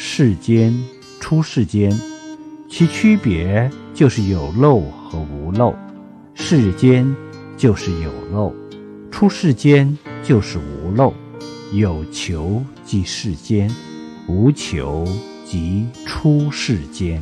世间出世间其区别就是有漏和无漏。世间就是有漏出世间就是无漏有求即世间无求即出世间。